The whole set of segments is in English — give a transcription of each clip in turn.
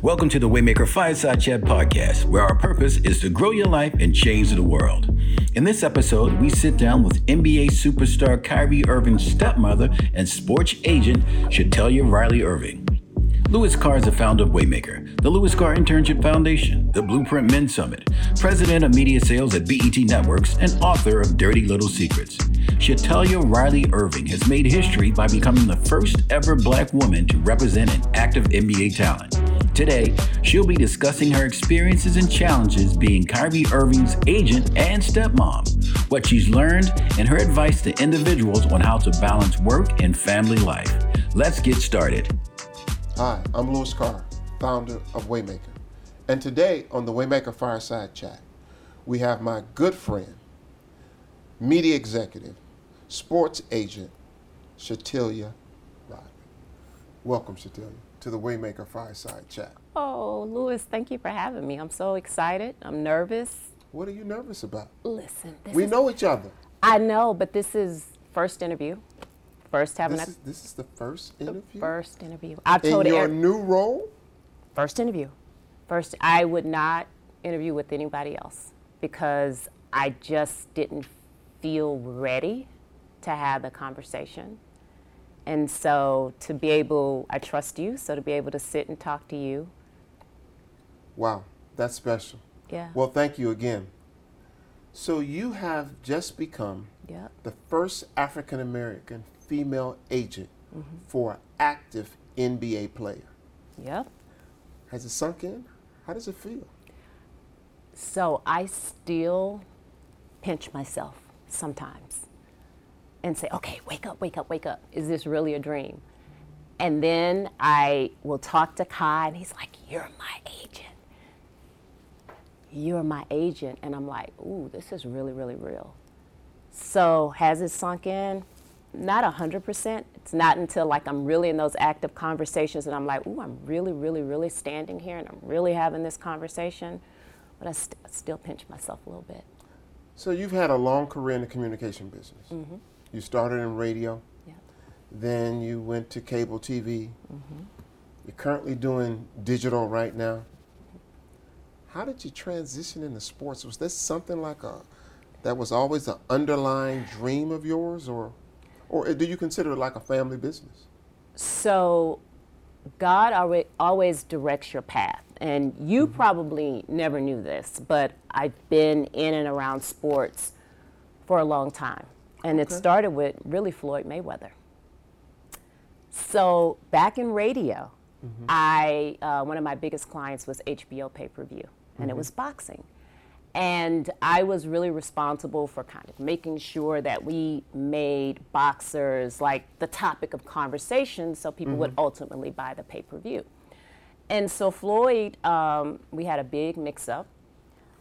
Welcome to the Waymaker Fireside Chat podcast, where our purpose is to grow your life and change the world. In this episode, we sit down with NBA superstar Kyrie Irving's stepmother and sports agent, Shetellia Riley Irving. Louis Carr is the founder of Waymaker, the Louis Carr Internship Foundation, the Blueprint Men Summit, president of media sales at BET Networks, and author of Dirty Little Secrets. Shetellia Riley Irving has made history by becoming the first ever black woman to represent an active NBA talent. Today, she'll be discussing her experiences and challenges being Kyrie Irving's agent and stepmom, what she's learned, and her advice to individuals on how to balance work and family life. Let's get started. Hi, I'm Louis Carr, founder of Waymaker. And today on the Waymaker Fireside Chat, we have my good friend, media executive, sports agent, Shetellia Riley. Welcome, Shetellia to the Waymaker Fireside Chat. Oh, Louis, thank you for having me. I'm so excited. I'm nervous. What are you nervous about? Listen, we is, know each other. I know, but this is first interview. First having this a, is, this is the first interview. The first interview. I told In your new role. First interview. First, I would not interview with anybody else because I just didn't feel ready to have the conversation. And so to be able, I trust you, so to be able to sit and talk to you. Wow, that's special. Yeah. Well, thank you again. So you have just become yep. the first African American female agent mm-hmm. for an active NBA player. Yep. Has it sunk in? How does it feel? So I still pinch myself sometimes and say, okay, wake up, wake up, wake up. Is this really a dream? And then I will talk to Kai, and he's like, You're my agent. You're my agent. And I'm like, Ooh, this is really, really real. So has it sunk in? Not 100%. It's not until like I'm really in those active conversations and I'm like, Ooh, I'm really, really, really standing here and I'm really having this conversation. But I st- still pinch myself a little bit. So you've had a long career in the communication business. Mm-hmm. You started in radio. Yeah. Then you went to cable TV. Mm-hmm. You're currently doing digital right now. How did you transition into sports? Was this something like a that was always an underlying dream of yours, or or do you consider it like a family business? So, God always directs your path, and you mm-hmm. probably never knew this, but I've been in and around sports for a long time. And okay. it started with really Floyd Mayweather. So back in radio, mm-hmm. I uh, one of my biggest clients was HBO pay per view, and mm-hmm. it was boxing. And I was really responsible for kind of making sure that we made boxers like the topic of conversation so people mm-hmm. would ultimately buy the pay per view. And so, Floyd, um, we had a big mix up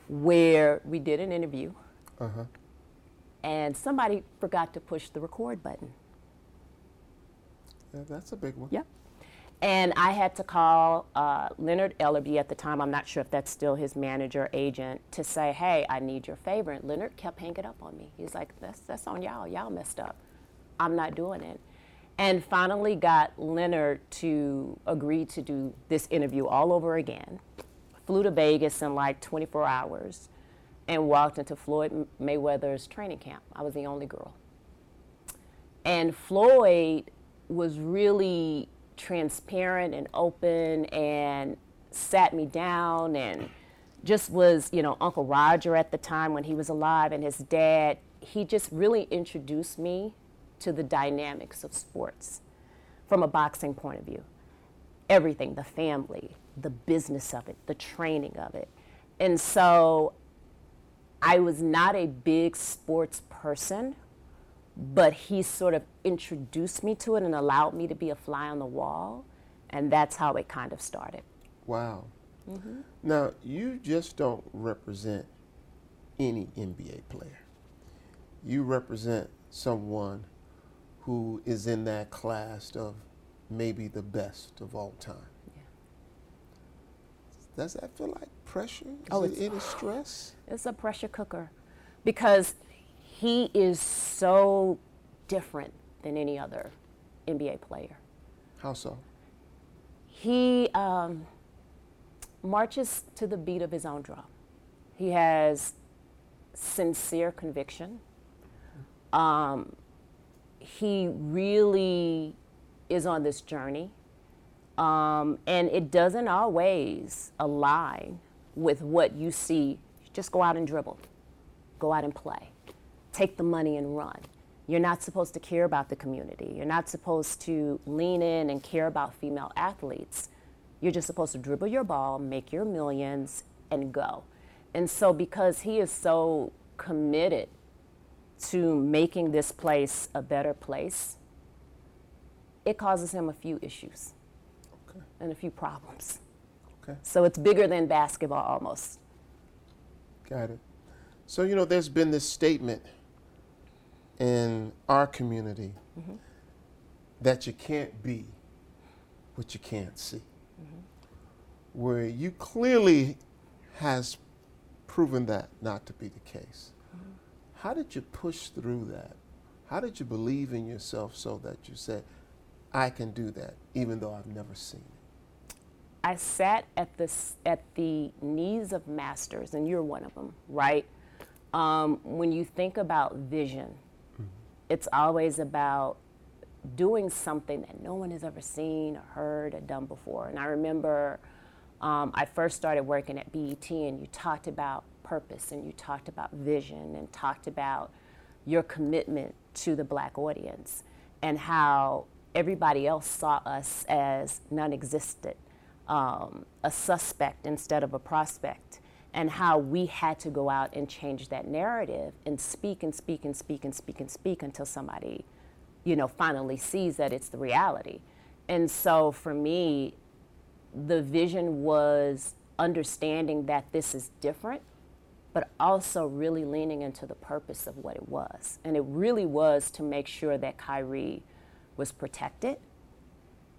where we did an interview. Uh-huh and somebody forgot to push the record button. Yeah, that's a big one. Yep. And I had to call uh, Leonard Ellerbe at the time, I'm not sure if that's still his manager, agent, to say, hey, I need your favor. And Leonard kept hanging up on me. He's like, that's, that's on y'all. Y'all messed up. I'm not doing it. And finally got Leonard to agree to do this interview all over again. Flew to Vegas in like 24 hours and walked into Floyd Mayweather's training camp. I was the only girl. And Floyd was really transparent and open and sat me down and just was, you know, Uncle Roger at the time when he was alive and his dad. He just really introduced me to the dynamics of sports from a boxing point of view. Everything, the family, the business of it, the training of it. And so I was not a big sports person, but he sort of introduced me to it and allowed me to be a fly on the wall. And that's how it kind of started. Wow. Mm-hmm. Now, you just don't represent any NBA player. You represent someone who is in that class of maybe the best of all time. Does that feel like pressure? Is oh, it any stress? It's a pressure cooker because he is so different than any other NBA player. How so? He, um, marches to the beat of his own drum. He has sincere conviction. Um, he really is on this journey. Um, and it doesn't always align with what you see. Just go out and dribble, go out and play, take the money and run. You're not supposed to care about the community. You're not supposed to lean in and care about female athletes. You're just supposed to dribble your ball, make your millions, and go. And so, because he is so committed to making this place a better place, it causes him a few issues. And a few problems. Okay. So it's bigger than basketball almost. Got it. So, you know, there's been this statement in our community mm-hmm. that you can't be what you can't see. Mm-hmm. Where you clearly has proven that not to be the case. Mm-hmm. How did you push through that? How did you believe in yourself so that you said, I can do that, even though I've never seen it? I sat at the at the knees of masters, and you're one of them, right? Um, when you think about vision, it's always about doing something that no one has ever seen or heard or done before. And I remember um, I first started working at BET, and you talked about purpose, and you talked about vision, and talked about your commitment to the black audience, and how everybody else saw us as non-existent, um, a suspect instead of a prospect, and how we had to go out and change that narrative and speak and speak and speak and speak and speak until somebody you know, finally sees that it's the reality. And so for me, the vision was understanding that this is different, but also really leaning into the purpose of what it was. And it really was to make sure that Kyrie was protected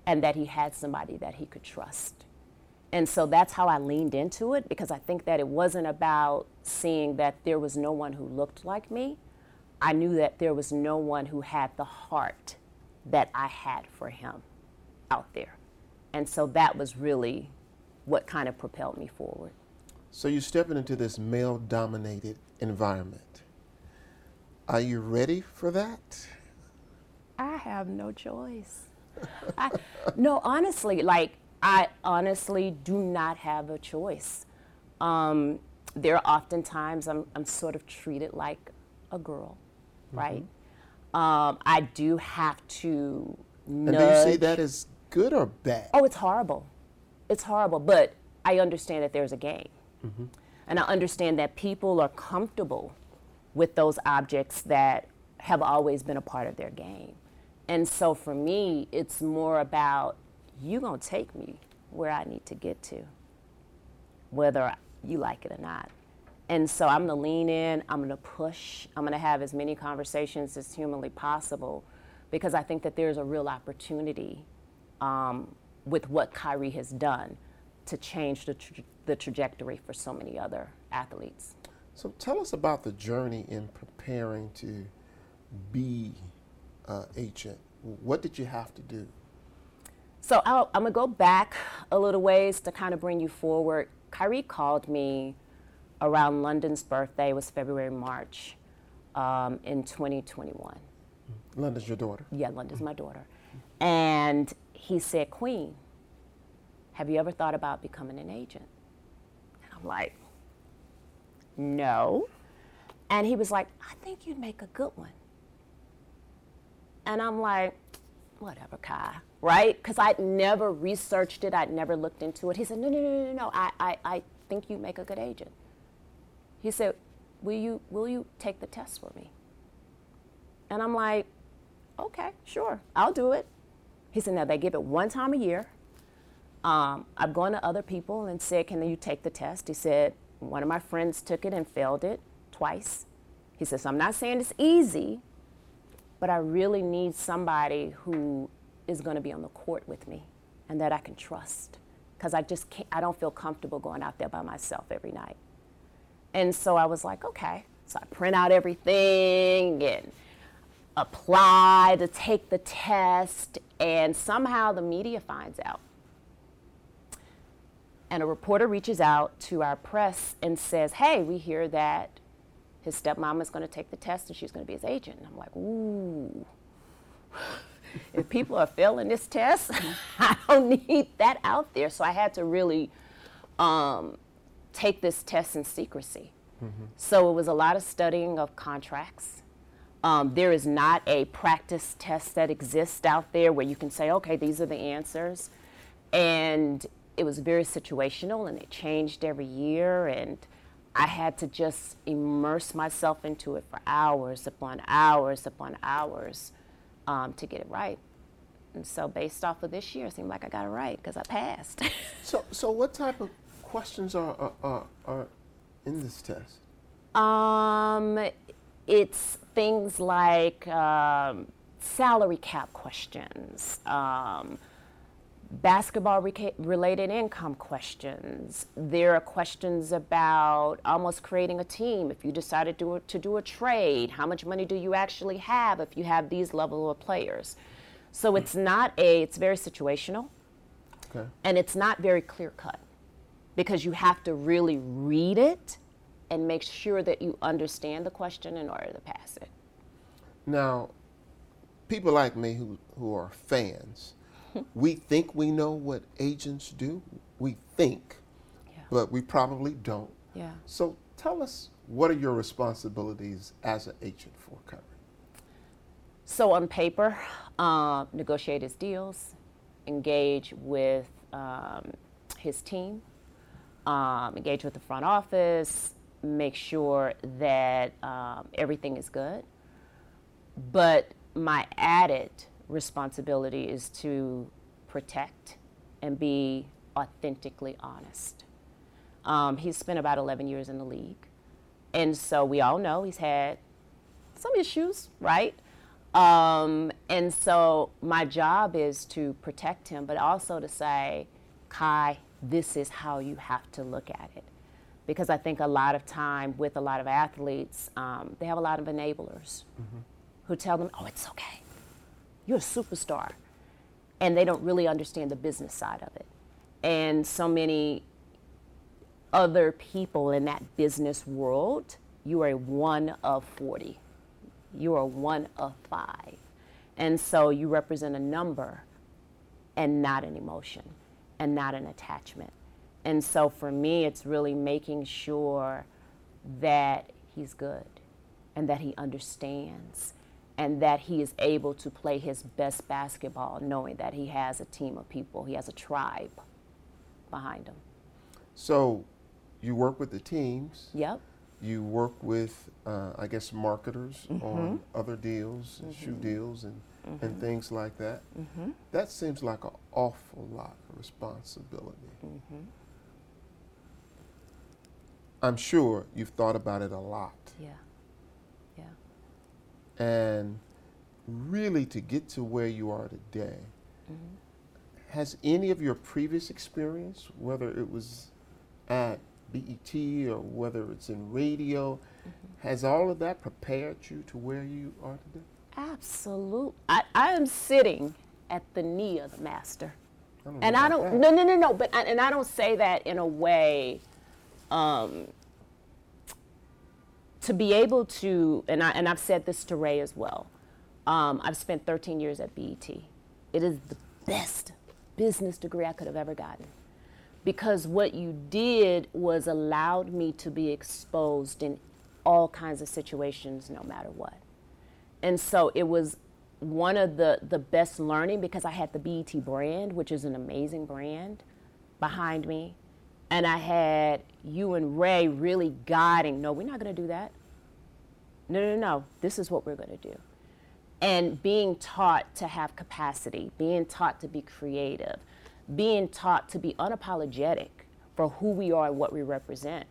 and that he had somebody that he could trust. And so that's how I leaned into it because I think that it wasn't about seeing that there was no one who looked like me. I knew that there was no one who had the heart that I had for him out there. And so that was really what kind of propelled me forward. So you're stepping into this male dominated environment. Are you ready for that? I have no choice. I, no, honestly, like I honestly do not have a choice. Um, there are often times I'm, I'm sort of treated like a girl, right? Um, I do have to And nudge. do you see that as good or bad? Oh, it's horrible. It's horrible, but I understand that there's a game. And I understand that people are comfortable with those objects that have always been a part of their game. And so for me, it's more about you going to take me where I need to get to, whether you like it or not. And so I'm going to lean in, I'm going to push, I'm going to have as many conversations as humanly possible because I think that there's a real opportunity um, with what Kyrie has done to change the, tra- the trajectory for so many other athletes. So tell us about the journey in preparing to be uh, agent. What did you have to do? So I'll, I'm gonna go back a little ways to kind of bring you forward. Kyrie called me around London's birthday. It was February, March um, in 2021. London's your daughter. Yeah, London's my daughter. And he said, Queen, have you ever thought about becoming an agent? And I'm like, no. And he was like, I think you'd make a good one. And I'm like, whatever, Kai, right? Because I'd never researched it, I'd never looked into it. He said, no, no, no, no, no, I, I, I think you make a good agent. He said, will you, will you take the test for me? And I'm like, okay, sure, I'll do it. He said, now they give it one time a year. Um, I've gone to other people and said, can you take the test? He said, one of my friends took it and failed it twice. He says, I'm not saying it's easy, but I really need somebody who is going to be on the court with me and that I can trust because I just can't, I don't feel comfortable going out there by myself every night. And so I was like, okay. So I print out everything and apply to take the test, and somehow the media finds out. and a reporter reaches out to our press and says, Hey, we hear that his stepmom is going to take the test and she's going to be his agent. And I'm like, Ooh. if people are failing this test, I don't need that out there. So I had to really um, take this test in secrecy. Mm-hmm. So it was a lot of studying of contracts. Um, there is not a practice test that exists out there where you can say, okay, these are the answers. And it was very situational and it changed every year. And I had to just immerse myself into it for hours upon hours upon hours um, to get it right. And so, based off of this year, it seemed like I got it right because I passed. so, so what type of questions are, are, are in this test? Um, it's things like um, salary cap questions, um, basketball related income questions. There are questions about almost creating a team. If you decided to, to do a trade, how much money do you actually have if you have these level of players? So it's not a, it's very situational. Okay. And it's not very clear cut because you have to really read it and make sure that you understand the question in order to pass it. Now, people like me who, who are fans, we think we know what agents do. We think, yeah. but we probably don't. Yeah. So tell us what are your responsibilities as an agent for Kyrie? So on paper, uh, negotiate his deals, engage with um, his team, um, engage with the front office, make sure that um, everything is good. But my added responsibility is to protect and be authentically honest. Um, he's spent about 11 years in the league. And so we all know he's had some issues, right? Um, and so my job is to protect him, but also to say, Kai, this is how you have to look at it. Because I think a lot of time with a lot of athletes, um, they have a lot of enablers mm-hmm. who tell them, oh, it's okay you're a superstar. And they don't really understand the business side of it. And so many other people in that business world, you are one of 40. You are one of five. And so you represent a number and not an emotion and not an attachment. And so for me, it's really making sure that he's good and that he understands and that he is able to play his best basketball knowing that he has a team of people, he has a tribe behind him. So you work with the teams. Yep. You work with, uh, I guess, marketers mm-hmm. on other deals, mm-hmm. shoe deals, and, mm-hmm. and things like that. Mm-hmm. That seems like an awful lot of responsibility. Mm-hmm. I'm sure you've thought about it a lot. Yeah. And really, to get to where you are today, mm-hmm. has any of your previous experience, whether it was at BET or whether it's in radio, mm-hmm. has all of that prepared you to where you are today? Absolutely. I, I am sitting at the knee of the master. I and I don't, that. no, no, no, no, but, I, and I don't say that in a way, um, to be able to, and, I, and I've said this to Ray as well, um, I've spent 13 years at BET. It is the best business degree I could have ever gotten. Because what you did was allowed me to be exposed in all kinds of situations, no matter what. And so it was one of the, the best learning because I had the BET brand, which is an amazing brand, behind me. And I had you and Ray really guiding, no, we're not going to do that. No, no, no, this is what we're going to do. And being taught to have capacity, being taught to be creative, being taught to be unapologetic for who we are and what we represent.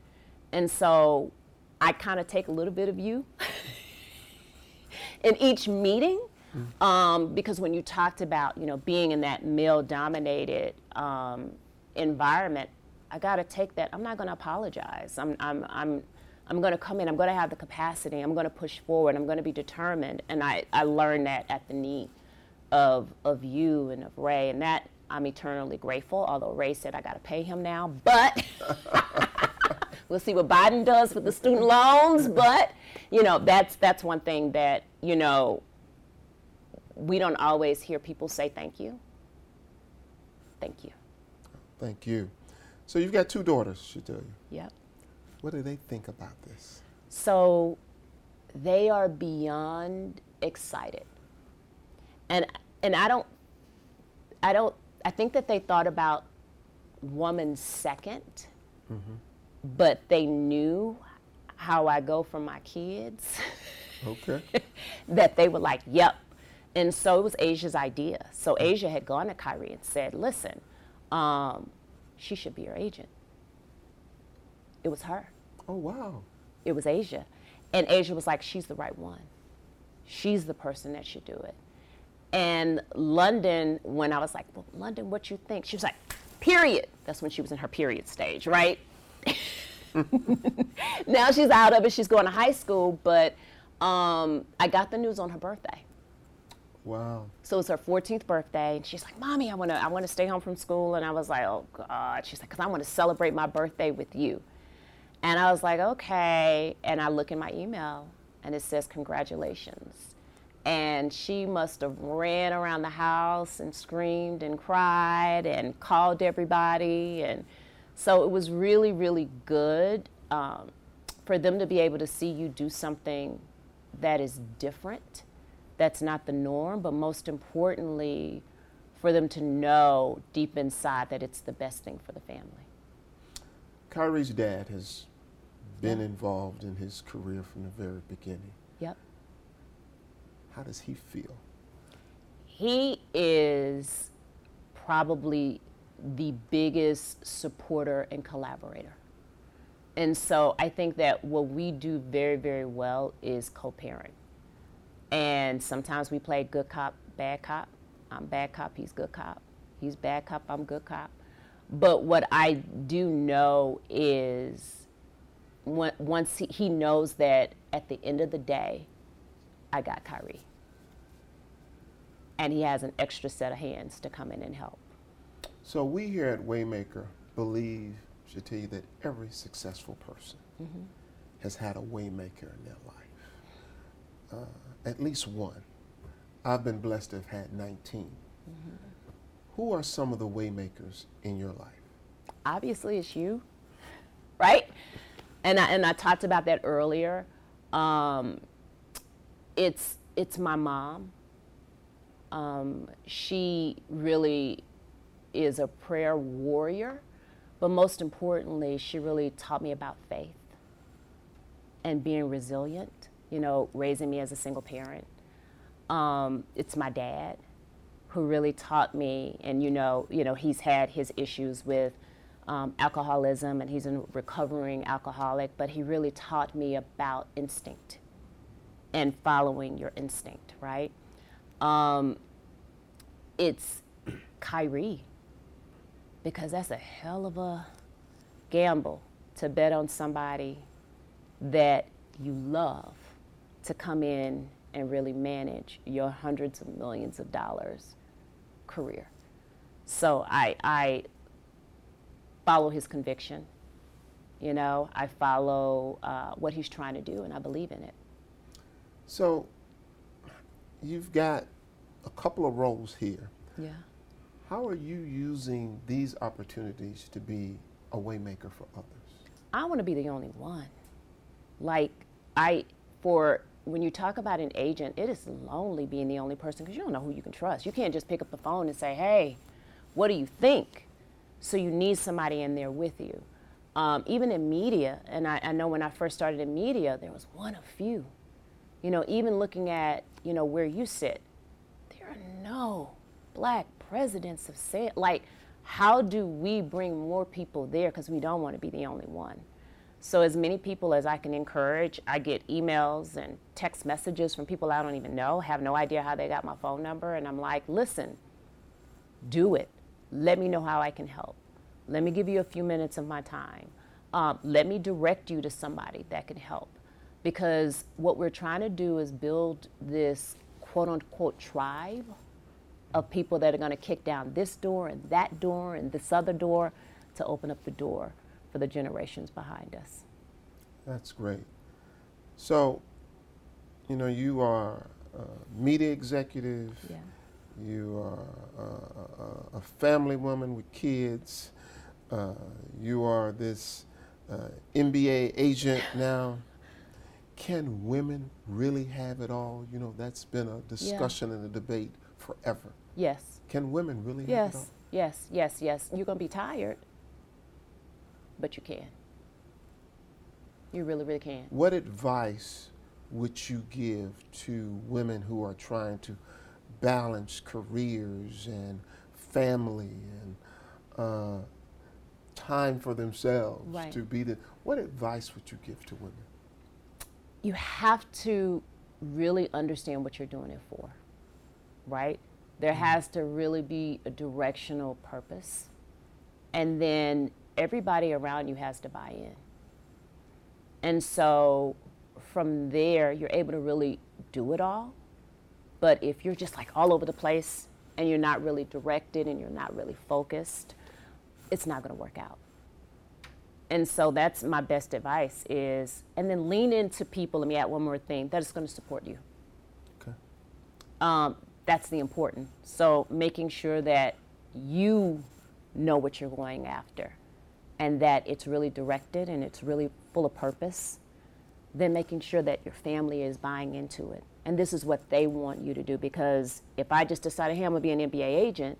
And so I kind of take a little bit of you in each meeting. Mm. Um, because when you talked about, you know, being in that male-dominated um, environment, I got to take that. I'm not going to apologize. I'm, I'm, I'm, I'm going to come in. I'm going to have the capacity. I'm going to push forward. I'm going to be determined. And I, I learned that at the knee of, of you and of Ray. And that I'm eternally grateful. Although Ray said I got to pay him now, but we'll see what Biden does with the student loans. But you know, that's that's one thing that you know we don't always hear people say thank you. Thank you. Thank you. So you've got two daughters, she tell you. Yep. What do they think about this? So they are beyond excited. And and I don't I don't I think that they thought about woman 2nd but they knew how I go for my kids. Okay. that they were like, yep. And so it was Asia's idea. So Asia had gone to Kyrie and said, listen, um, she should be your agent. It was her. oh wow. It was Asia. And Asia was like, she's the right one. She's the person that should do it. And London, when I was like, well, London, what you think? She was like, period. That's when she was in her period stage, right? now she's out of it. She's going to high school, but um, I got the news on her birthday. Wow. So it's her 14th birthday, and she's like, "Mommy, I want to, I want to stay home from school." And I was like, "Oh God!" She's like, "Cause I want to celebrate my birthday with you." And I was like, "Okay." And I look in my email, and it says, "Congratulations." And she must have ran around the house and screamed and cried and called everybody, and so it was really, really good um, for them to be able to see you do something that is different that's not the norm, but most importantly, for them to know deep inside that it's the best thing for the family. Kyrie's dad has been involved in his career from the very beginning. Yep. How does he feel? He is probably the biggest supporter and collaborator. And so I think that what we do very, very well is co parent. And sometimes we play good cop, bad cop. I'm bad cop, he's good cop. He's bad cop, I'm good cop. But what I do know is when, once he, he knows that at the end of the day, I got Kyrie. And he has an extra set of hands to come in and help. So we here at Waymaker believe, should that every successful person has had a Waymaker in their life. Uh, at least one. I've been blessed to have had 19. Who are some of the Waymakers in your life? obviously it's you, right? And I, and I talked about that earlier. Um, it's it's my mom. Um, she really is a prayer warrior, but most importantly, she really taught me about faith and being resilient. You know, raising me as a single parent. Um, it's my dad who really taught me, and you know, you know, he's had his issues with um, alcoholism, and he's a recovering alcoholic, but he really taught me about instinct and following your instinct, right? Um, it's Kyrie, because that's a hell of a gamble to bet on somebody that you love to come in and really manage your hundreds of millions of dollars career. So I, I follow his conviction. You know, I follow uh, what he's trying to do, and I believe in it. So you've got a couple of roles here. Yeah. How are you using these opportunities to be a Waymaker for others? I want to be the only one. Like I, for when you talk about an agent, it is lonely being the only person because you don't know who you can trust. You can't just pick up the phone and say, "Hey, what do you think?" So you need somebody in there with you. Um, even in media, and I, I know when I first started in media, there was one of few. You know, even looking at you know where you sit, there are no black presidents of say like how do we bring more people there because we don't want to be the only one so as many people as i can encourage i get emails and text messages from people i don't even know have no idea how they got my phone number and i'm like listen do it. Let me know how i can help. Let me give you a few minutes of my time. Um, let me direct you to somebody that can help. Because what we're trying to do is build this quote unquote tribe of people that are going to kick down this door and that door and this other door to open up the door for the generations behind us. That's great. So, you know, you are a media executive. Yeah. You are a, a, a family woman with kids. Uh, you are this uh, NBA agent now. Can women really have it all? You know, that's been a discussion and a debate forever. Yes. Can women really have it all? Yes. Yes. Yes. Yes. You're going to be tired, but you can. You really, really can. What advice would you give to women who are trying to balance careers and family and uh, time for themselves Right. to be the? What advice would you give to women? you have to really understand what you're doing it for, right? There has to really be a directional purpose. And then everybody around you has to buy in. And so from there, you're able to really do it all. But if you're just like all over the place and you're not really directed and you're not really focused, it's not going to work out and so that's my best advice is and then lean into people let me add one more thing that is going to support you Okay. um, that's the important so making sure that you know what you're going after and that it's really directed and it's really full of purpose then making sure that your family is buying into it and this is what they want you to do because if i just decided hey i'm to be an nba agent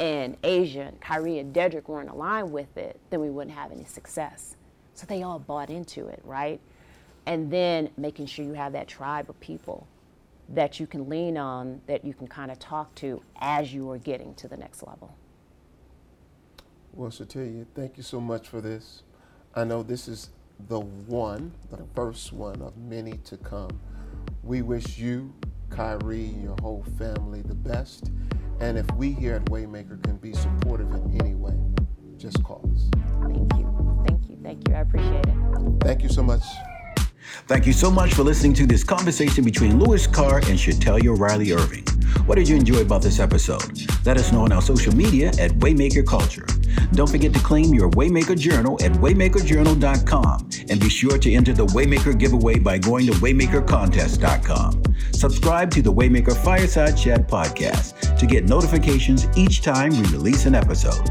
and Asia and Kyrie and Dedrick weren't aligned with it, then we wouldn't have any success. So they all bought into it, right? And then making sure you have that tribe of people that you can lean on, that you can kind of talk to as you are getting to the next level. Well, Shetellia, thank you so much for this. I know this is the one, the first one of many to come. We wish you, Kyrie, and your whole family the best. And if we here at Waymaker can be supportive in any way, just call us. Thank you. Thank you. Thank you. I appreciate it. Thank you so much. Thank you so much for listening to this conversation between Louis Carr and Shetellia Riley Irving. What did you enjoy about this episode? Let us know on our social media at Waymaker Culture. Don't forget to claim your Waymaker Journal at waymakerjournal.com and be sure to enter the Waymaker giveaway by going to waymakercontest.com. Subscribe to the Waymaker Fireside Chat podcast to get notifications each time we release an episode.